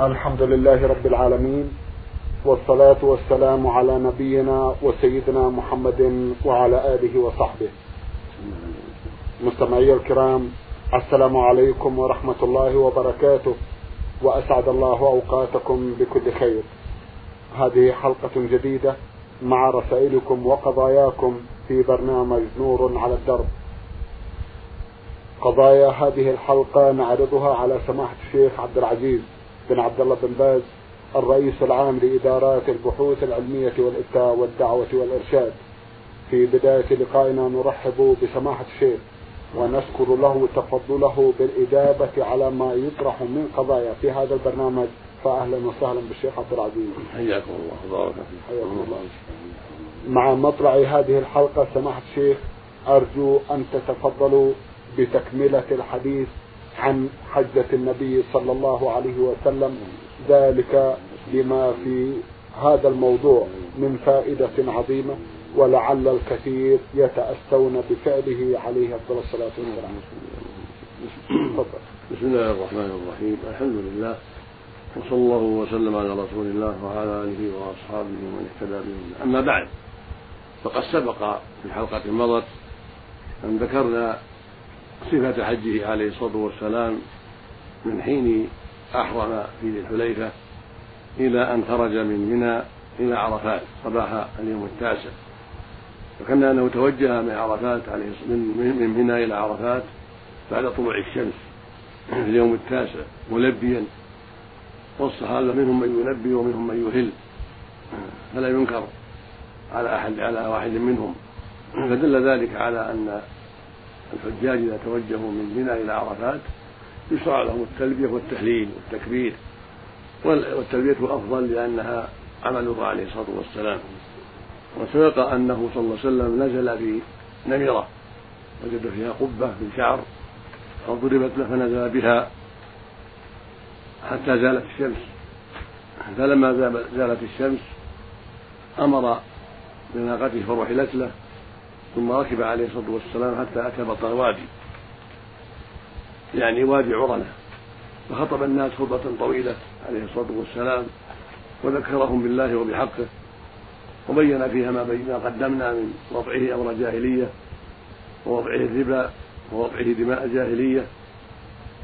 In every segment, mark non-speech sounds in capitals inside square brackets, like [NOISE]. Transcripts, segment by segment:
الحمد لله رب العالمين والصلاة والسلام على نبينا وسيدنا محمد وعلى آله وصحبه. مستمعي الكرام السلام عليكم ورحمة الله وبركاته وأسعد الله أوقاتكم بكل خير. هذه حلقة جديدة مع رسائلكم وقضاياكم في برنامج نور على الدرب. قضايا هذه الحلقة نعرضها على سماحة الشيخ عبد العزيز. بن عبد الله بن باز الرئيس العام لإدارات البحوث العلمية والإفتاء والدعوة والإرشاد. في بداية لقائنا نرحب بسماحة الشيخ ونشكر له تفضله بالإجابة على ما يطرح من قضايا في هذا البرنامج. فأهلا وسهلا بالشيخ عبد العزيز. حياكم الله. فيكم. حياكم الله. مع مطلع هذه الحلقة سماحة الشيخ أرجو أن تتفضلوا بتكملة الحديث عن حجة النبي صلى الله عليه وسلم ذلك لما في هذا الموضوع من فائدة عظيمة ولعل الكثير يتأسون بفعله عليه الصلاة والسلام. بسم الله الرحمن الرحيم، الحمد لله وصلى الله وسلم على رسول الله وعلى آله وأصحابه ومن اهتدى بهم أما بعد فقد سبق في حلقة مضت أن ذكرنا صفة حجه عليه الصلاة والسلام من حين أحرم في ذي الحليفة إلى أن خرج من منى إلى عرفات صباح اليوم التاسع. فكنا أنه توجه من عرفات عليه من من منى إلى عرفات بعد طلوع الشمس في اليوم التاسع ملبيا. والصحابة منهم من يلبي ومنهم من يهل. فلا ينكر على أحد على واحد منهم. فدل ذلك على أن الحجاج إذا توجهوا من منى إلى عرفات يشرع لهم التلبية والتهليل والتكبير. والتلبية أفضل لأنها عمله عليه الصلاة والسلام. وسبق أنه صلى الله عليه وسلم نزل في نمرة. وجد فيها قبة من شعر. فضربت له فنزل بها حتى زالت الشمس. فلما زالت الشمس أمر بناقته فرحلت له. ثم ركب عليه الصلاة والسلام حتى أتى بطن وادي. يعني وادي عرنة. فخطب الناس خطبة طويلة عليه الصلاة والسلام وذكرهم بالله وبحقه وبين فيها ما بينا قدمنا من وضعه أمر جاهلية ووضعه الربا ووضعه دماء الجاهلية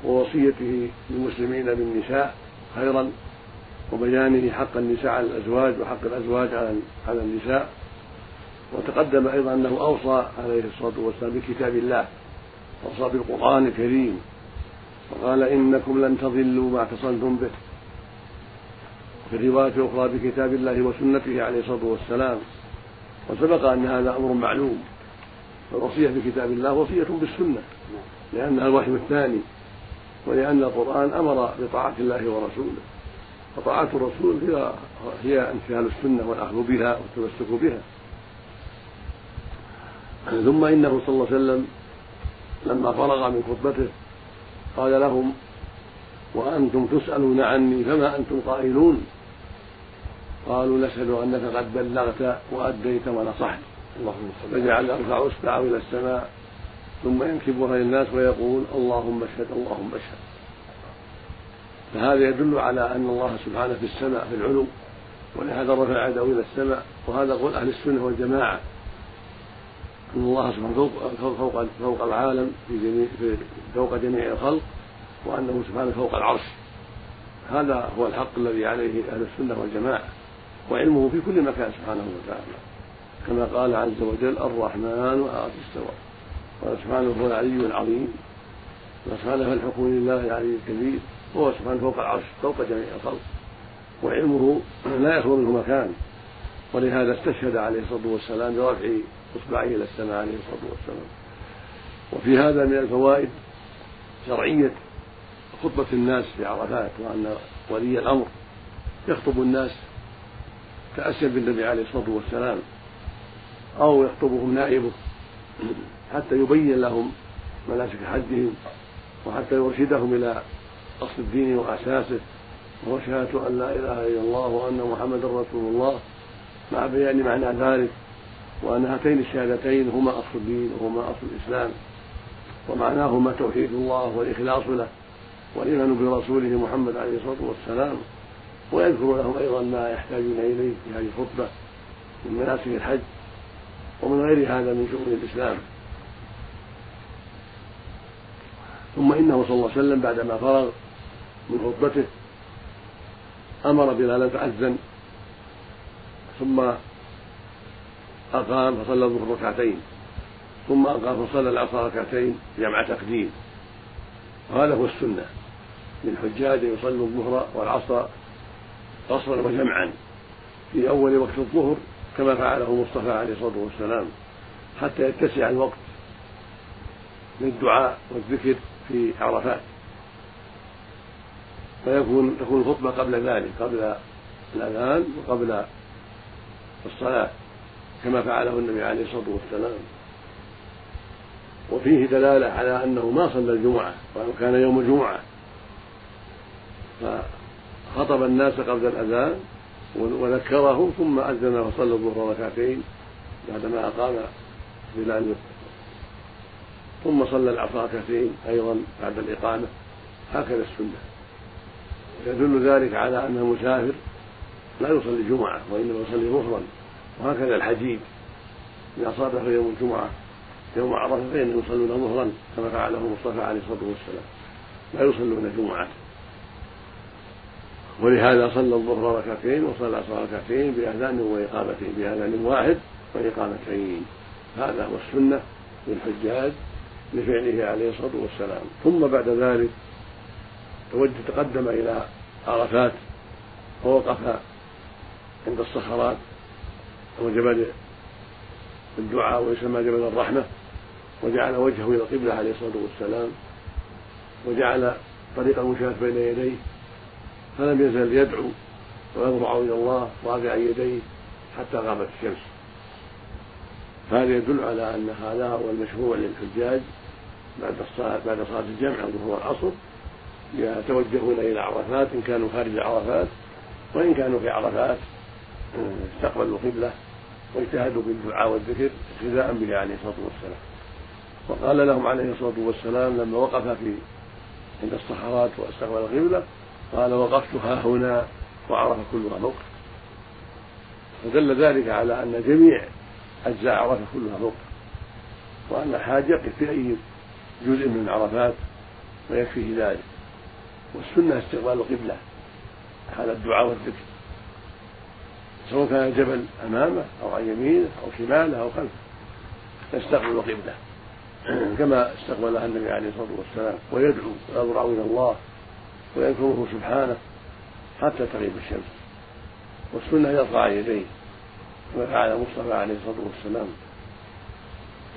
ووصيته للمسلمين بالنساء خيرا وبيانه حق النساء على الأزواج وحق الأزواج على النساء وتقدم أيضا أنه أوصى عليه الصلاة والسلام بكتاب الله أوصى بالقرآن الكريم وقال إنكم لن تضلوا ما اعتصمتم به. في الرواية الأخرى بكتاب الله وسنته عليه الصلاة والسلام وسبق أن هذا أمر معلوم الوصية بكتاب الله وصية بالسنة لأنها الوحي الثاني ولأن القرآن أمر بطاعة الله ورسوله فطاعة الرسول هي هي امتثال السنة والأخذ بها والتمسك بها. ثم إنه صلى الله عليه وسلم لما فرغ من خطبته قال لهم وأنتم تسألون عني فما أنتم قائلون؟ قالوا نشهد أنك قد بلغت وأديت ونصحت. فجعل يرفع إصبعه إلى السماء ثم ينكبها للناس ويقول اللهم اشهد اللهم اشهد. فهذا يدل على أن الله سبحانه في السماء في العلو ولهذا رفع يده إلى السماء وهذا قول أهل السنة والجماعة. أن الله سبحانه فوق فوق فوق العالم في جميع في فوق جميع الخلق وأنه سبحانه فوق العرش. هذا هو الحق الذي عليه أهل السنة والجماعة وعلمه في كل مكان سبحانه وتعالى. كما قال عز وجل الرحمن على استوى قال سبحانه هو العلي العظيم. وسبحانه فالحكم لله العلي الكبير. وهو سبحانه فوق العرش فوق جميع الخلق. وعلمه لا يخلو منه مكان. ولهذا استشهد عليه الصلاة والسلام برفع اصبعه إلى السماء عليه الصلاة والسلام. وفي هذا من الفوائد شرعية خطبة الناس في عرفات وأن ولي الأمر يخطب الناس تاسيا بالنبي عليه الصلاة والسلام أو يخطبهم نائبه حتى يبين لهم مناسك حجهم وحتى يرشدهم إلى أصل الدين وأساسه. وهو شهاده أن لا إله إلا الله وأن محمدا رسول الله. مع بيان معنى ذلك وأن هاتين الشهادتين هما أصل الدين وهما أصل الإسلام ومعناهما توحيد الله والإخلاص له والإيمان برسوله محمد عليه الصلاة والسلام ويذكر لهم أيضا ما يحتاجون إليه في هذه الخطبة من مناسك الحج ومن غير هذا من شؤون الإسلام. ثم إنه صلى الله عليه وسلم بعدما فرغ من خطبته أمر بلالا فأذن ثم أقام فصلى الظهر ركعتين ثم أقام فصلى العصر ركعتين جمع تقديم. وهذا هو السنة. للحجاج يصلوا الظهر والعصر قصرا وجمعا في أول وقت الظهر كما فعله المصطفى عليه الصلاة والسلام حتى يتسع الوقت للدعاء والذكر في عرفات. فيكون تكون الخطبة قبل ذلك قبل الأذان وقبل الصلاة. كما فعله النبي عليه الصلاة والسلام. وفيه دلالة على أنه ما صلى الجمعة وأنه كان يوم الجمعة. فخطب الناس قبل الأذان وذكره ثم أذن وصلى الظهر ركعتين بعدما أقام بلال ثم صلى العصر ركعتين أيضا بعد الإقامة. هكذا السنة. يدل ذلك على أن المسافر لا يصلي الجمعة وإنما يصلي ظهرا. وهكذا الحجيج إذا صادف يوم الجمعة يوم عرفة فإنهم يصلون ظهرا كما فعله المصطفى عليه الصلاة والسلام. لا يصلون الجمعة ولهذا صلى الظهر ركعتين وصلى العصر ركعتين بأذان وإقامتين بأذان واحد وإقامتين. هذا هو السنة للحجاج لفعله عليه الصلاة والسلام. ثم بعد ذلك تقدم إلى عرفات ووقف عند الصخرات وجبل الدعاء ويسمى جبل الرحمة وجعل وجهه إلى القبلة عليه الصلاة والسلام وجعل طريق المشاة بين يديه فلم يزل يدعو ويضرع إلى الله رافعا يديه حتى غابت الشمس. فهذا يدل على أن هذا هو المشروع للحجاج بعد الصلاة بعد صلاة الجمع الظهر والعصر يتوجهون إلى عرفات إن كانوا خارج عرفات وإن كانوا في عرفات. استقبلوا القبلة واجتهدوا بالدعاء والذكر اقتداء به عليه الصلاة والسلام. وقال لهم عليه الصلاة والسلام لما وقف في عند الصخرات واستقبل القبلة قال وقفت ها هنا وعرف كلها موقف فدل ذلك على أن جميع أجزاء عرفة كلها موقف وأن الحاج يقف في أي جزء من عرفات ويكفيه ذلك. والسنة استقبال القبلة هذا الدعاء والذكر. سواء كان الجبل أمامه أو عن يمينه أو شماله أو خلفه يستقبل القبلة. [CLEARS THROAT] كما استقبلها النبي عليه الصلاة والسلام ويدعو ويضرع إلى الله ويذكره سبحانه حتى تغيب الشمس. والسنة يرفع يديه كما فعل المصطفى عليه الصلاة والسلام.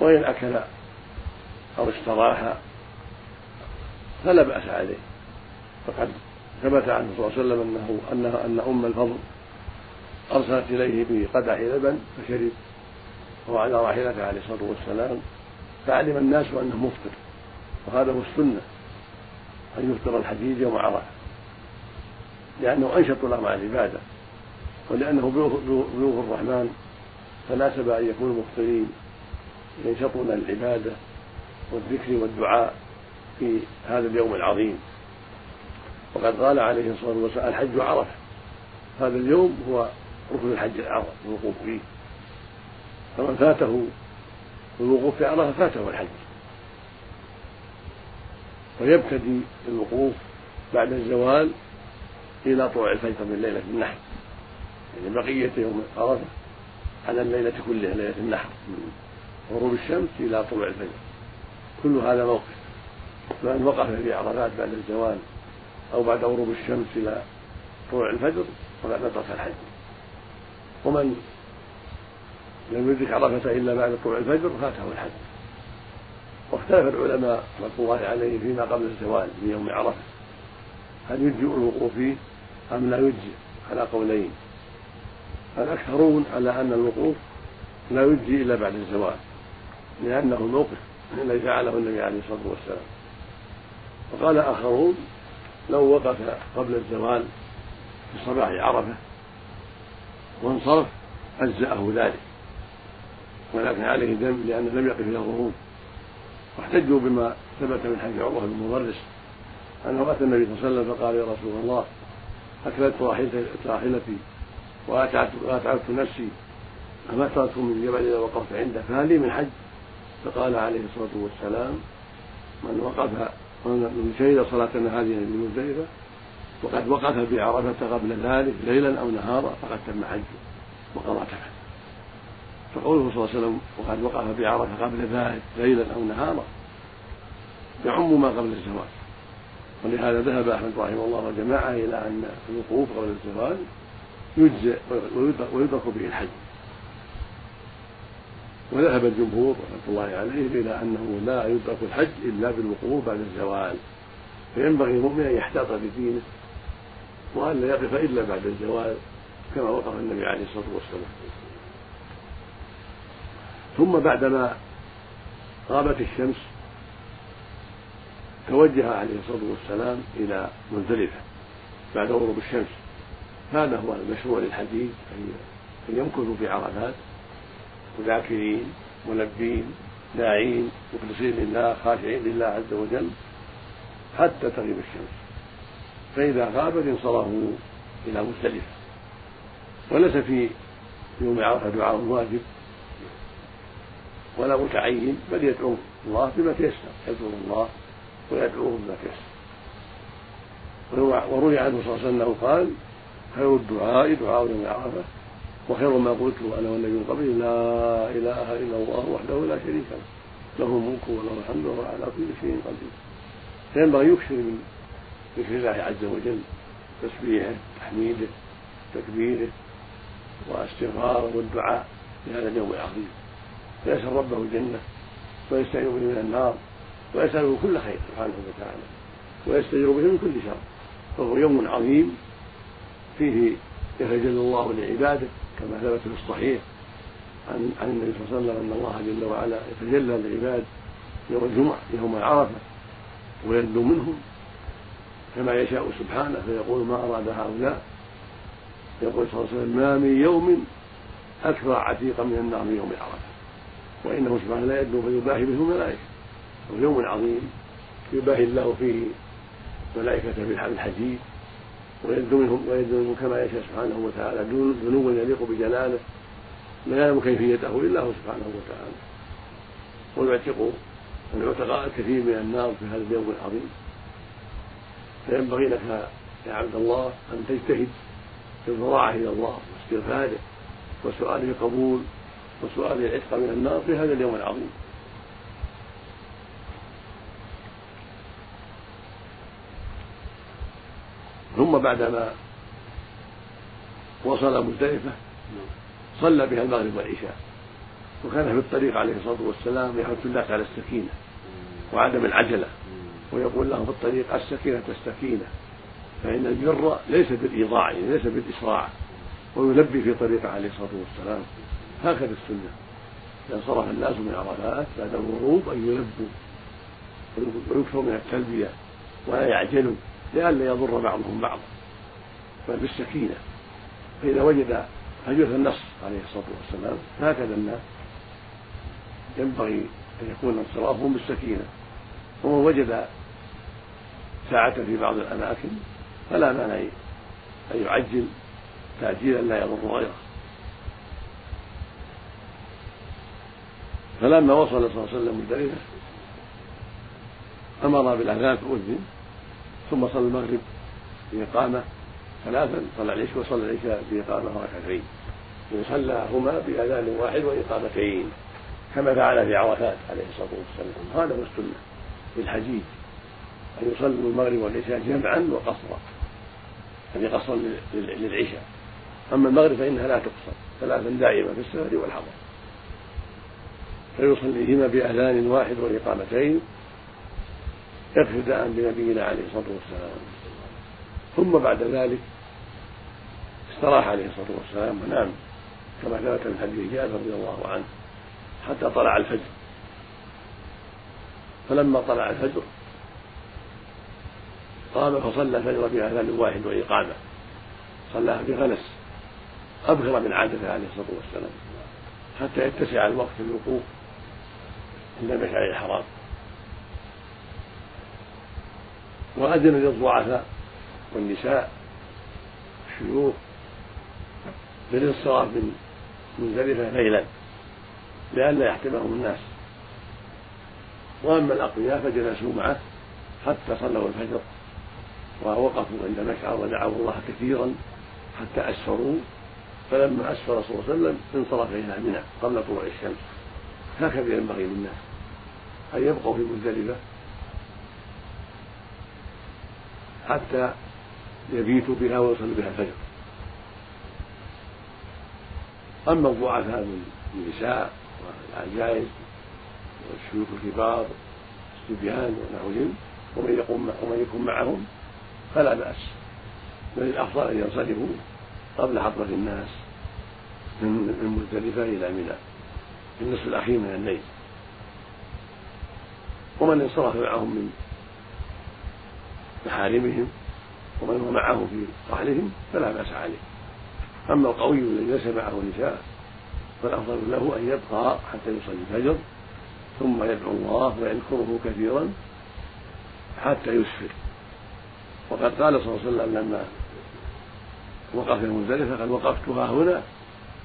وإن أكل أو استراح فلا بأس عليه. فقد ثبت عنه صلى الله عليه وسلم أنه أنه أن أم الفضل أرسلت إليه بقدح لبن فشرب وهو على راحلته عليه الصلاة والسلام. فعلم الناس أنه مفطر وهذا هو السنة أن يفطر الحجيج يوم عرفة لأنه أنشط له مع العبادة ولأنه ضيوف الرحمن فناسب أن يكونوا مفطرين ينشطون للعبادة والذكر والدعاء في هذا اليوم العظيم. وقد قال عليه الصلاة والسلام الحج عرفة هذا اليوم هو ركن الحج الأعظم الوقوف فيه. فمن فاته الوقوف في عرفة فاته الحج. ويبتدي الوقوف بعد الزوال إلى طلوع الفجر من ليلة النحر. يعني بقية يوم عرفة على الليلة كلها ليلة النحر من غروب الشمس إلى طلوع الفجر. كل هذا موقف. فمن وقف في عرفات بعد الزوال أو بعد غروب الشمس إلى طلوع الفجر فقد أدرك الحج. ومن لم يدرك عرفة إلا بعد طلوع الفجر فاته الحج واختلف العلماء رحمة الله عليه فيما قبل الزوال من يوم عرفة. هل يجزئ الوقوف فيه أم لا يجزئ؟ على قولين. الأكثرون على أن الوقوف لا يجزي إلا بعد الزوال لأنه الموقف الذي فعله النبي عليه الصلاة والسلام. وقال آخرون لو وقف قبل الزوال في صباح عرفة وانصرف أجزأه ذلك. ولكن عليه دم لأنه لم يقف إلى الغروب واحتجوا بما ثبت من حديث عروة بن مضرس أنه أتى النبي صلى الله عليه وسلم فقال يا رسول الله أكلت راحلتي وأتعبت نفسي فما تركت من جبل إذا وقفت عنده؟ فهل لي من حج؟ فقال عليه الصلاة والسلام من وقف من شهد صلاتنا هذه بمزدلفة وقد وقف بعرفة قبل ذلك ليلا أو نهارا فقد تم حجه وقضى تفعل فقوله صلى الله عليه وسلم وقد وقف بعرفة قبل ذلك ليلا أو نهارا يعم ما قبل الزواج. ولهذا ذهب أحمد رحمه الله وجماعة إلى أن الوقوف قبل الزواج يجزئ ويدرك به الحج. وذهب الجمهور رحمة الله عليهم إلى أنه لا يدرك الحج إلا بالوقوف بعد الزوال فينبغي المؤمن أن يحتاط بدينه وأن لا يقف إلا بعد الزوال كما وقف النبي عليه الصلاة والسلام. ثم بعدما غابت الشمس توجه عليه الصلاة والسلام إلى مزدلفة بعد غروب الشمس. هذا هو المشروع للحديث أن يمكثوا في عرفات وذاكرين ملبين داعين مخلصين لله خاشعين لله عز وجل حتى تغيب الشمس. فإذا غابت انصرفوا إلى مزدلفة وليس في يوم عرفة دعاء واجب. ولا متعين بل يدعو الله بما تيسر. يذكر الله ويدعوه بما تيسر. وروي عنه صلى الله عليه وسلم أنه قال خير الدعاء دعاء يوم عرفة وخير ما قلت أنا والنبي من قبلي لا إله إلا الله وحده لا شريك له. له الملك وله الحمد وهو على كل شيء قدير. فينبغي يكثر من ذكر الله عز وجل تسبيحه تحميده تكبيره واستغفاره والدعاء في هذا اليوم العظيم. فيسأل ربه الجنة ويستعين به من النار ويسأله كل خير سبحانه وتعالى ويستجير به من كل شر. فهو يوم عظيم فيه يتجلى الله لعباده كما ثبت في الصحيح عن عن النبي صلى الله عليه وسلم أن الله جل وعلا يتجلى للعباد يوم الجمعة يوم عرفه ويدنو منهم كما يشاء سبحانه فيقول ما أراد هؤلاء؟ يقول صلى الله عليه وسلم ما من يوم أكثر عتيقا من النار من يوم عرفة. وإنه سبحانه لا يدنو فيباهي به الملائكة. ويوم عظيم يباهي الله فيه ملائكته بالحديد ويدنو منهم ويدنو منهم كما يشاء سبحانه وتعالى. دنوا يليق بجلاله لا يعلم كيفيته إلا هو سبحانه وتعالى. ويعتق ويعتق الكثير من النار في هذا اليوم العظيم. فينبغي لك يا عبد الله أن تجتهد في الضراعة إلى الله واستغفاره وسؤاله القبول وسؤاله العتق من النار في هذا اليوم العظيم. ثم بعدما وصل مزدلفة صلى بها المغرب والعشاء. وكان في الطريق عليه الصلاة والسلام يحث الناس على السكينة وعدم العجلة. ويقول لهم في الطريق السكينة السكينة فإن البر ليس بالإيضاع يعني ليس بالإسراع ويلبي في طريقه عليه الصلاة والسلام. هكذا السنة. إذا انصرف الناس من عرفات بعد الغروب أن يلبوا ويكثروا من التلبية ولا يعجلوا لئلا يضر بعضهم بعضا بل بالسكينة. فإذا وجد هجرة النص عليه الصلاة والسلام هكذا الناس ينبغي أن يكون انصرافهم بالسكينة. ومن وجد ساعة في بعض الأماكن فلا مانع أن يعجل تعجيلا لا يضر غيره. فلما وصل صلى الله عليه وسلم مزدلفة أمر بالأذان فأذن ثم صلى المغرب بإقامة ثلاثا صلى العشاء وصلى العشاء بإقامة ركعتين. يصلىهما بأذان واحد وإقامتين كما فعل في عرفات عليه الصلاة والسلام. هذا هو السنة للحجيج أن يصلوا المغرب والعشاء جمعا وقصرا يعني قصرا للعشاء. أما المغرب فإنها لا تقصر ثلاثا دائما في السفر والحضر. فيصليهما بأذان واحد وإقامتين اقتداء بنبينا عليه الصلاة والسلام. ثم بعد ذلك استراح عليه الصلاة والسلام ونام. كما ثبت من حديث جابر رضي الله عنه حتى طلع الفجر. فلما طلع الفجر قام فصلى الفجر بأذان واحد وإقامة. صلاها بغلس أبكر من عادته عليه الصلاة والسلام. حتى يتسع الوقت في الوقوف عند المشعر الحرام وأذن للضعفاء والنساء. الشيوخ بالانصراف من مزدلفة ليلا. لئلا يحتمهم الناس. وأما الأقوياء فجلسوا معه حتى صلوا الفجر. ووقفوا عند مشعر ودعوا الله كثيرا حتى أسفروا. فلما أسفر صلى الله عليه وسلم انصرف إلى منى قبل طلوع الشمس. هكذا ينبغي للناس أن يبقوا في مزدلفة حتى يبيتوا بها ويصلوا بها الفجر. أما الضعفاء من النساء والعجائز والشيوخ الكبار الصبيان ونحوهم ومن يقوم ومن يكون معهم فلا بأس. بل الأفضل أن ينصرفوا قبل حضرة الناس من مزدلفة إلى منى في النصف الأخير من الليل. ومن انصرف معهم من محارمهم ومن هو معه في رحلهم فلا بأس عليه. أما القوي الذي ليس معه نساء فالأفضل له أن يبقى حتى يصلي الفجر ثم يدعو الله ويذكره كثيرا حتى يسفر. وقد قال صلى الله عليه وسلم لما وقف في مزدلفة قد وقفتها هنا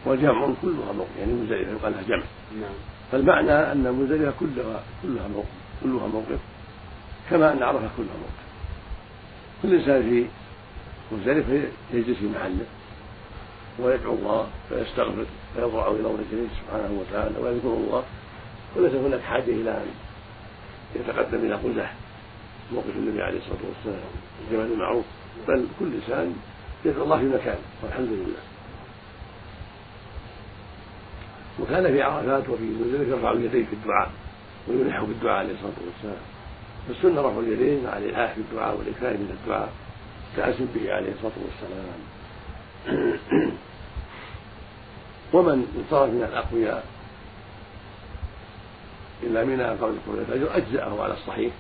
وجمع كلها موقف يعني مزدلفة يقال لها جمع. نعم. فالمعنى أن مزدلفة كلها كلها موقف كلها موقف كما أن عرفة كلها موقف. كل إنسان في مزدلفة يجلس في محله ويدعو الله ويستغفر ويضرع إلى رجليه سبحانه وتعالى ويذكر الله وليس هناك حاجة إلى أن يتقدم إلى قزح موقف النبي عليه الصلاة والسلام الجمال المعروف بل كل إنسان يدعو الله في مكانه والحمد لله. وكان في عرفات وفي مزدلفه يرفع يديه في الدعاء ويلح في الدعاء عليه الصلاة والسلام. فالسنة رفع اليدين مع الالحاح في الدعاء والاكثار من الدعاء تأسم به عليه الصلاة والسلام. [CLEARS THROAT] ومن انصرف من الأقوياء إلا منى قبل طلوع الفجر أجزأه على الصحيح.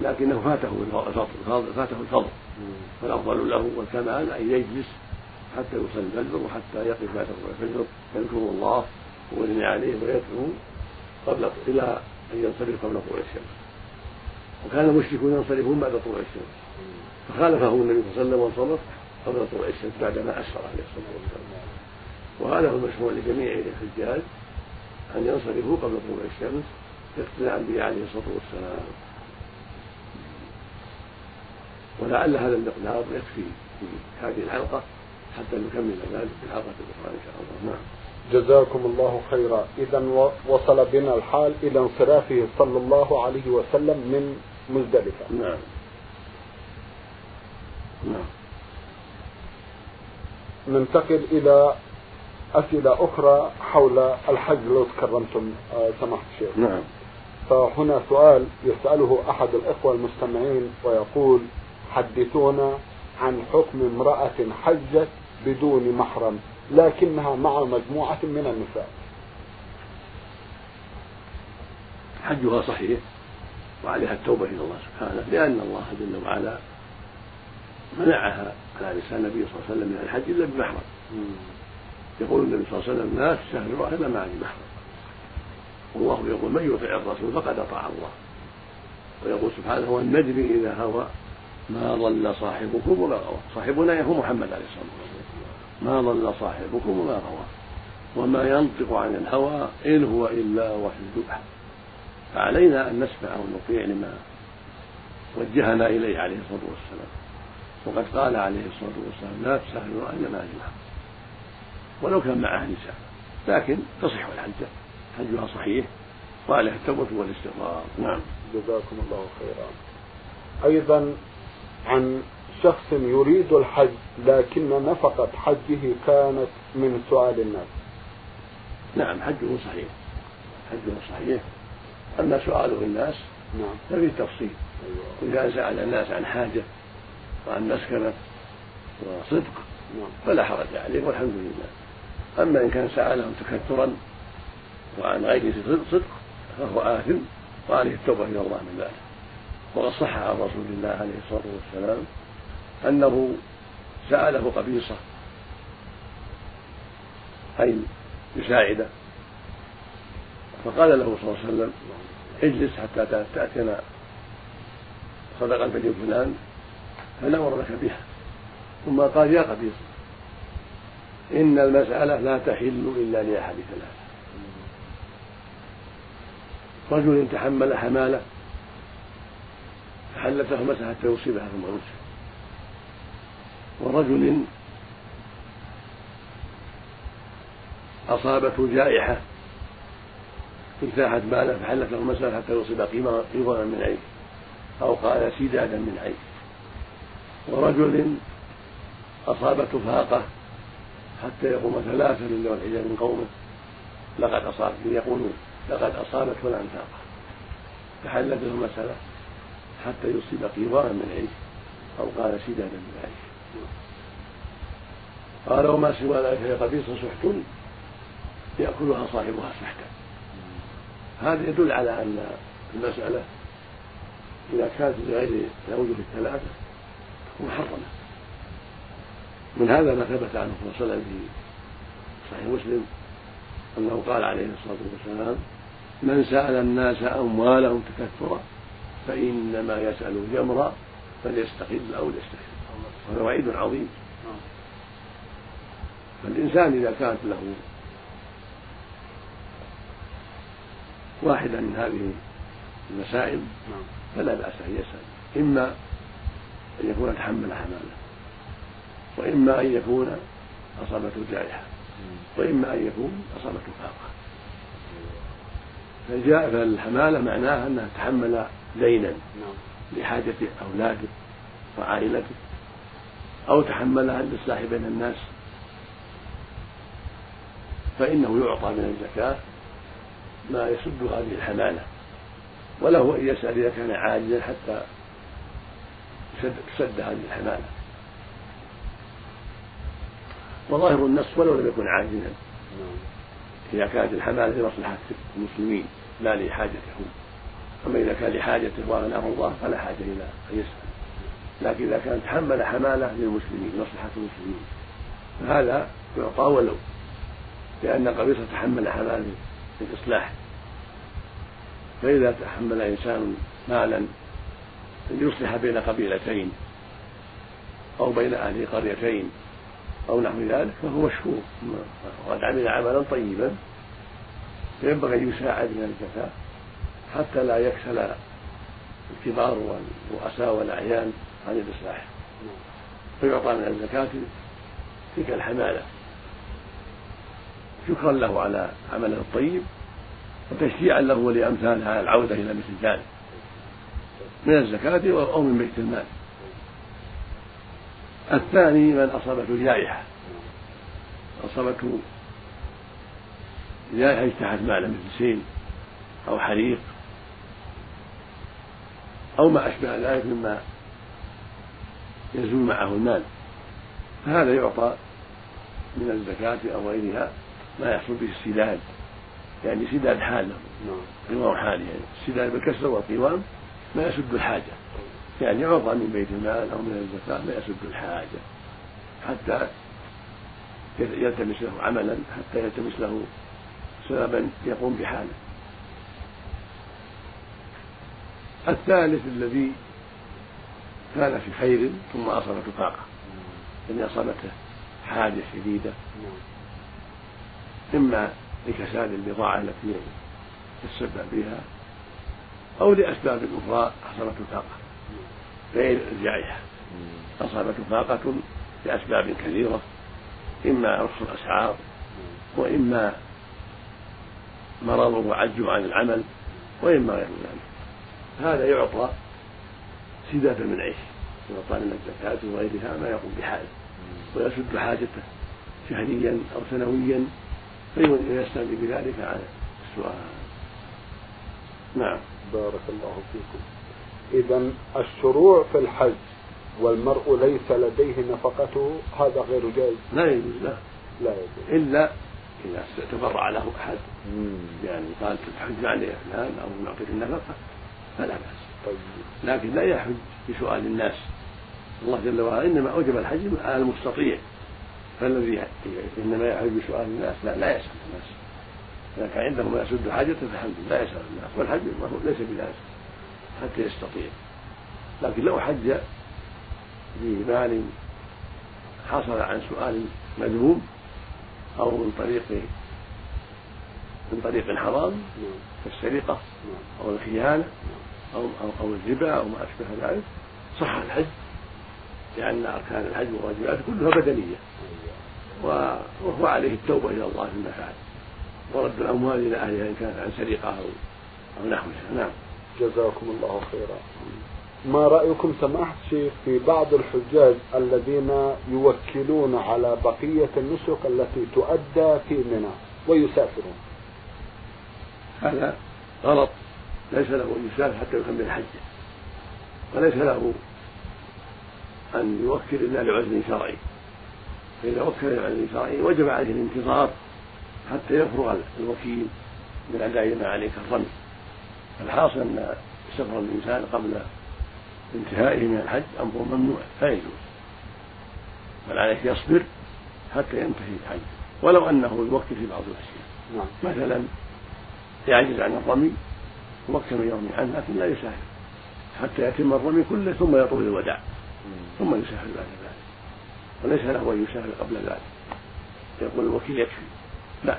لكنه فاته الفضل فاته الفضل فالأفضل له والكمال أن يجلس حتى يصلي الفجر وحتى يقف بعد طلوع الفجر. يذكر الله ويثني عليه ويدعو قبل إلى أن ينصرف قبل طلوع الشمس. وكان المشركون ينصرفون بعد طلوع الشمس. فخالفهم النبي صلى الله عليه وسلم وانصرف قبل طلوع الشمس بعدما أسفر عليه الصلاة والسلام. وهذا هو المشروع لجميع الحجاج أن ينصرفوا قبل طلوع الشمس اقتداء به عليه الصلاة والسلام. ولعل هذا المقدار يكفي في هذه الحلقة حتى نكمل ذلك في الحلقة الأخرى إن شاء الله. نعم. جزاكم الله خيرا. إذا وصل بنا الحال إلى انصرافه صلى الله عليه وسلم من مزدلفة. نعم. نعم. ننتقل إلى أسئلة أخرى حول الحج لو تكرمتم آه، سماحة الشيخ. نعم. فهنا سؤال يسأله أحد الإخوة المستمعين ويقول حدثونا عن حكم امرأة حجت بدون محرم لكنها مع مجموعة من النساء. حجها صحيح وعليها التوبة إلى الله سبحانه لأن الله جل وعلا منعها على لسان النبي صلى الله عليه وسلم من الحج إلا بمحرم. يقول النبي صلى الله عليه وسلم لا تسافروا إلا مع محرم. والله يقول من يطع الرسول فقد أطاع الله. ويقول سبحانه والنجم إذا هوى ما ضل صاحبكم وما غوى. صاحبنا هو محمد عليه الصلاة والسلام. ما ضل صاحبكم وما غوى. وما ينطق عن الهوى إن هو إلا وحي يوحى. فعلينا أن نسمع ونطيع لما وجهنا إليه عليه الصلاة والسلام. وقد قال عليه الصلاة والسلام لا مع ذي محرم ولو كان معها نساء لكن تصح الحجة حجها صحيح. وعليها التوبة والاستغفار. نعم. جزاكم الله خيرا. أيضا عن شخص يريد الحج لكن نفقة حجه كانت من سؤال الناس. نعم حجه صحيح. حجه صحيح. أما سؤاله الناس نعم. ففي تفصيل. أيوة. إذا سأل الناس عن حاجة وعن مسكنة وصدق نعم. فلا حرج عليه والحمد لله. أما إن كان سألهم تكثرا وعن غير صدق فهو آثم وعليه التوبة إلى الله من ذلك. وقد صح عن رسول الله عليه الصلاة والسلام أنه سأله قبيصة أي يساعده فقال له صلى الله عليه وسلم اجلس حتى تأتينا صدق البني فلان فنأمر لك بها. ثم قال يا قبيصة إن المسألة لا تحل إلا لأحد ثلاثة. رجل تحمل حمالة فحلته مسح حتى يصيبها ثم يمسك ورجل أصابته جائحة اجتاحت ماله فحلت له المسألة حتى يصيب قيضا من عيش أو قال سدادا من عيش ورجل أصابته فاقة حتى يقوم ثلاثة لله والعياذ من قومه. لقد أصاب يقولون لقد أصابت فلان فاقة فحلت له المسألة حتى يصيب قيضانا من عيش أو قال سدادا من عيش قال وما سوى ذلك هي قبيصة سحت يأكلها صاحبها سحتا. هذا يدل على أن المسألة إذا كانت لغير الأوجه الثلاثة تكون محرمة. من هذا ما ثبت عنه صلى الله عليه وسلم في صحيح مسلم أنه قال عليه الصلاة والسلام من سأل الناس أموالهم تكثرا فإنما يسأل جمرا فليستقل أو ليستقل. وهذا وعيد عظيم. فالإنسان إذا كانت له واحدة من هذه المسائل فلا بأس أن يسأل. إما أن يكون تحمل حمالة وإما أن يكون أصابته جائحة وإما أن يكون أصابته فاقة. فالحمالة معناها أنها تحمل دينا لحاجة أولاده وعائلته أو تحملها للإصلاح بين الناس. فإنه يعطى من الزكاة ما يسد هذه الحمالة. وله أن يسأل إذا كان عاجزا حتى تسد هذه الحمالة. وظاهر النص ولو لم يكن عاجزا. إذا كانت الحمالة لمصلحة المسلمين لا لحاجته أما إذا كان لحاجته وأغناه الله فلا حاجة إلى أن يسأل. لكن إذا كان تحمل حمالة للمسلمين لمصلحة المسلمين فهذا يعطى ولو لأن قبيصة تحمل حمالة للإصلاح. فإذا تحمل إنسان مالا ليصلح بين قبيلتين أو بين أهل قريتين أو نحو ذلك فهو مشكور. وقد عمل عملا طيبا فينبغي أن يساعد من الزكاة حتى لا يكسل الكبار والرؤساء والأعيان عن الإصلاح. فيعطى من الزكاة تلك الحمالة. شكرا له على عمله الطيب وتشجيعا له ولأمثاله على العودة إلى مثل ذلك. من الزكاة أو من بيت المال. الثاني من أصابته جائحة. أصابته جائحة اجتاحت ماله مثل سيل أو حريق. أو ما أشبه ذلك مما يزول معه المال فهذا يعطى من الزكاة أو غيرها ما يحصل به السداد. يعني سداد حال له قوام حال يعني السداد بالكسر والقوام ما يسد الحاجة. يعني يعطى من بيت المال أو من الزكاة ما يسد الحاجة. حتى يلتمس له عملا حتى يلتمس له سببا يقوم بحاله الثالث الذي كان في خير ثم أصابته طاقة. يعني أصابته حاجة شديدة. إما لكساد البضاعة التي تسبب بها أو لأسباب أخرى حصلته طاقة. غير الجائحة أصابته طاقة لأسباب كثيرة. إما رخص الأسعار وإما مرض وعجز عن العمل وإما غير ذلك. هذا يعطى سدادة من عيش يعطى من الزكاة وغيرها ما يقوم بحاله ويسد حاجته شهريا أو سنويا فيستنبي بذلك على السؤال. نعم. بارك الله فيكم. إذا الشروع في الحج والمرء ليس لديه نفقته هذا غير جائز؟ لا يجوز لا. لا يجوز. إلا إذا تبرع له أحد. يعني قال تحج علي فلان أو نعطيك النفقة. فلا بأس. طيب. لكن لا يحج بسؤال الناس. الله جل وعلا إنما أوجب الحج على المستطيع. فالذي إنما يحج بسؤال الناس لا لا يسأل الناس. إذا كان عنده ما يسد حاجته فالحمد لا يسأل الناس. والحج ليس بلازم حتى يستطيع. لكن لو حج بمال حصل عن سؤال مذموم أو من طريق من طريق حرام نعم. كالسرقة نعم أو الخيانة أو أو أو الربا أو ما أشبه ذلك صح الحج لأن أركان الحج وواجباته كلها بدنية. وهو عليه التوبة إلى الله فيما فعل ورد الأموال إلى أهلها إن كانت عن سرقة أو أو نحوها. نعم. جزاكم الله خيرا. ما رأيكم سماحة الشيخ في بعض الحجاج الذين يوكلون على بقية النسك التي تؤدى في منى ويسافرون؟ هذا غلط. ليس له أن يسافر حتى يكمل حجه وليس له أن يوكل إلا لعذر شرعي. فإذا وكل لعذر شرعي وجب عليه الانتظار حتى يفرغ الوكيل من أداء ما عليه كالرمي الحاصل أن سفر الإنسان قبل انتهائه من الحج أمر ممنوع لا يجوز. بل عليه يصبر حتى ينتهي الحج. ولو أنه يوكل في بعض الأشياء. نعم. مثلا يعجز عن الرمي يوكل من يوم عنه لكن لا يسافر حتى يتم الرمي كله ثم يطول الوداع. ثم يسافر بعد ذلك. وليس له أن يسافر قبل ذلك. يقول الوكيل يكفي. لا.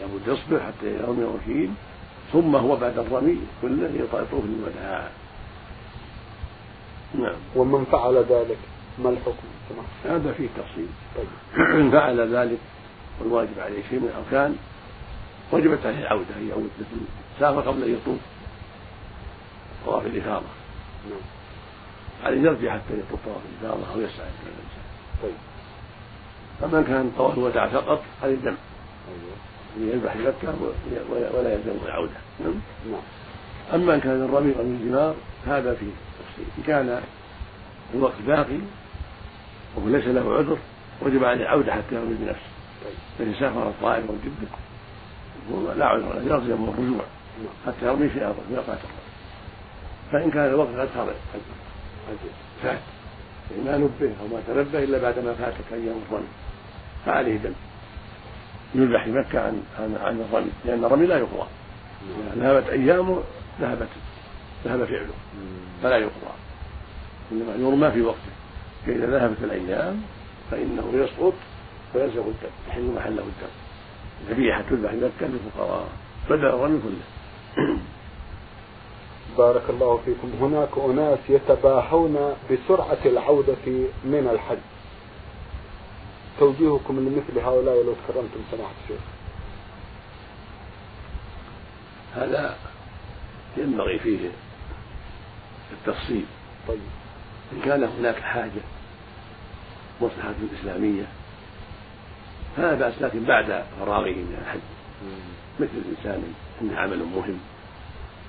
لابد يصبر حتى يرمي الوكيل ثم هو بعد الرمي كله يطوف الوداع. نعم. ومن فعل ذلك ما الحكم؟ هذا فيه تفصيل. طيب. إن فعل ذلك والواجب عليه شيء من الأركان وجبت عليه العودة هي يعود مثل سافر قبل أن يطوف طواف الإفاضة. نعم. عليه يرجع حتى يطوف طواف الإفاضة أو يسعى إلى الإنسان طيب. أما إن كان طواف الوداع فقط عليه الدم. أيوة. يذبح لمكة ولا يلزمه العودة. نعم. نعم. أما إن كان الرمي أو الجمار هذا فيه. تفصيل إن كان الوقت باقي وهو ليس له عذر وجب عليه العودة حتى يرمي بنفسه. طيب. فإن سافر الطائف أو جدة لا عذر له يلزمه الرجوع. نعم حتى يرمي في أرضه الرمي فإن كان الوقت قد خرج قد فات. يعني ما نبه أو ما تنبه إلا بعد ما فاتت أيام الرمي فعليه دم. يذبح في مكة عن عن عن الرمي لأن الرمي لا يقضى. نعم. إذا ذهبت أيامه ذهبت ذهب فعله. فلا يقضى. إنما يرمى في وقته. فإذا ذهبت الأيام فإنه يسقط ويلزم الدم. يحل محله الدم. ذبيحة تذبح في مكة للفقراء. بدل الرمي كله. بارك الله فيكم. هناك أناس يتباهون بسرعة العودة من الحج. توجيهكم لمثل هؤلاء لو تكرمتم سماحة الشيخ. هذا ينبغي فيه التفصيل. طيب. إن كان هناك حاجة مصلحة إسلامية فلا بأس لكن بعد فراغه من الحج. مثل الإنسان عنده عمل مهم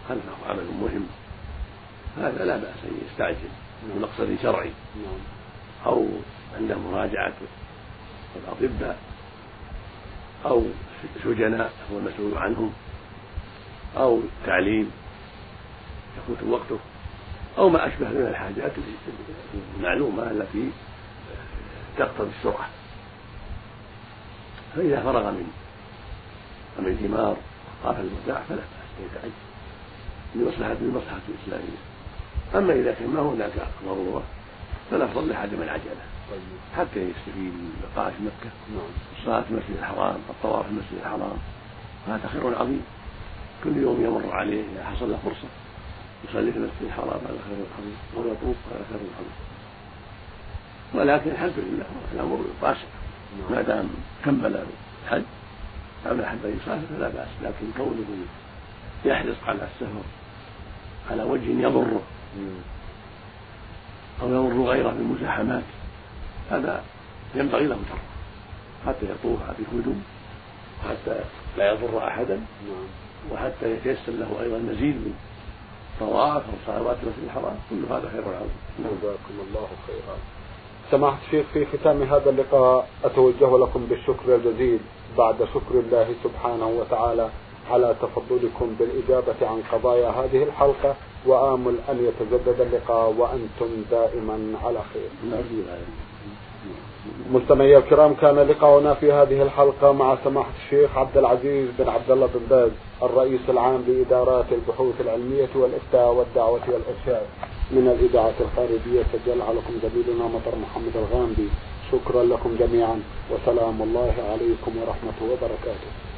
خلفه عمل مهم. هذا لا بأس أن يستعجل بمقصد شرعي. نعم. أو عنده مراجعة الأطباء أو سجناء هو المسؤول عنهم. أو تعليم يفوت وقته. أو ما أشبه من الحاجات المعلومة التي تقتضي السرعة. فإذا فرغ من من الجمار طاف الوداع فلا بأس يتعجل لمصلحة لمصلحة الإسلامية. أما إذا كان ما هناك ضرورة فالأفضل لعدم العجلة طيب. حتى يستفيد من بقاء في مكة. نعم. الصلاة في المسجد الحرام الطواف في المسجد الحرام هذا خير عظيم. كل يوم يمر عليه إذا حصل له فرصة يصلي في المسجد الحرام هذا خير عظيم. ويطوف هذا خير عظيم. ولكن الحمد لله الأمر واسع ما نعم دام كمل الحج أحب أن يسافر فلا بأس لكن كونه يحرص على السفر على وجه يضره. أو يضر غيره بالمزاحمات هذا ينبغي له تركه حتى يطوف بهدوء وحتى لا يضر أحدا وحتى يتيسر له أيضا مزيد من طواف أو صلوات المسجد الحرام كل هذا خير عظيم. جزاكم الله خيرا سماحة الشيخ في ختام هذا اللقاء أتوجه لكم بالشكر الجزيل بعد شكر الله سبحانه وتعالى على تفضلكم بالإجابة عن قضايا هذه الحلقة وآمل أن يتجدد اللقاء وأنتم دائما على خير. مستمعي الكرام كان لقاؤنا في هذه الحلقة مع سماحة الشيخ عبد العزيز بن عبد الله بن باز الرئيس العام لإدارات البحوث العلمية والإفتاء والدعوة والإرشاد. من الإذاعة الخارجية سجلها لكم زميلنا مطر محمد الغامدي. شكرا لكم جميعا وسلام الله عليكم ورحمة وبركاته.